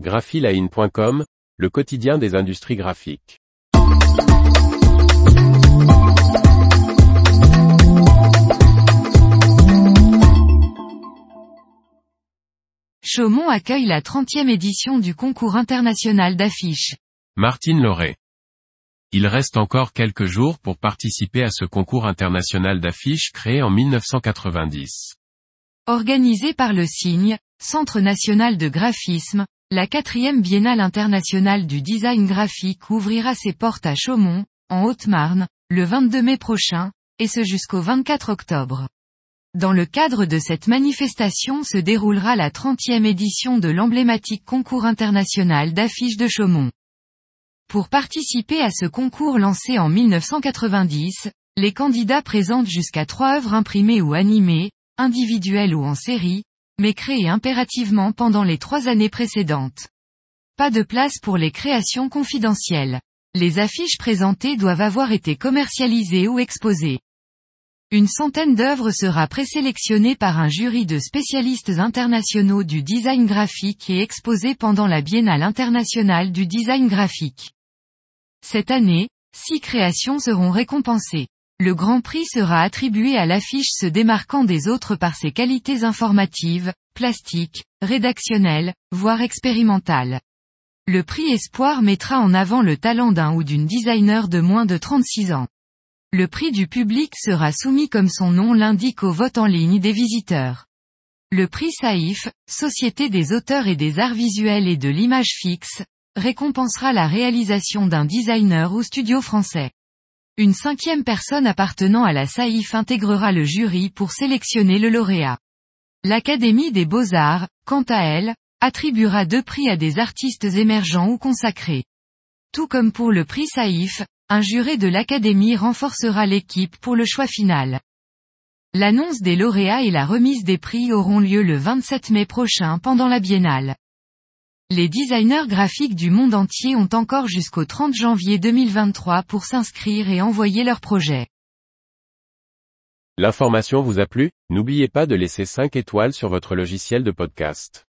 graphiline.com, le quotidien des industries graphiques. Chaumont accueille la 30e édition du concours international d'affiches. Martine Lauré. Il reste encore quelques jours pour participer à ce concours international d'affiches créé en 1990. Organisé par le Signe, Centre national de graphisme, la quatrième biennale internationale du design graphique ouvrira ses portes à Chaumont, en Haute-Marne, le 22 mai prochain, et ce jusqu'au 24 octobre. Dans le cadre de cette manifestation se déroulera la 30e édition de l'emblématique concours international d'affiches de Chaumont. Pour participer à ce concours lancé en 1990, les candidats présentent jusqu'à trois œuvres imprimées ou animées, individuelles ou en série, mais créées impérativement pendant les trois années précédentes. Pas de place pour les créations confidentielles. Les affiches présentées doivent avoir été commercialisées ou exposées. Une centaine d'œuvres sera présélectionnée par un jury de spécialistes internationaux du design graphique et exposée pendant la Biennale internationale du design graphique. Cette année, six créations seront récompensées. Le Grand Prix sera attribué à l'affiche se démarquant des autres par ses qualités informatives, plastiques, rédactionnelles, voire expérimentales. Le prix Espoir mettra en avant le talent d'un ou d'une designer de moins de 36 ans. Le prix du public sera soumis comme son nom l'indique au vote en ligne des visiteurs. Le prix Saïf, Société des auteurs et des arts visuels et de l'image fixe, récompensera la réalisation d'un designer ou studio français. Une cinquième personne appartenant à la Saïf intégrera le jury pour sélectionner le lauréat. L'Académie des beaux-arts, quant à elle, attribuera deux prix à des artistes émergents ou consacrés. Tout comme pour le prix Saïf, un juré de l'Académie renforcera l'équipe pour le choix final. L'annonce des lauréats et la remise des prix auront lieu le 27 mai prochain pendant la biennale. Les designers graphiques du monde entier ont encore jusqu'au 30 janvier 2023 pour s'inscrire et envoyer leurs projets. L'information vous a plu? N'oubliez pas de laisser 5 étoiles sur votre logiciel de podcast.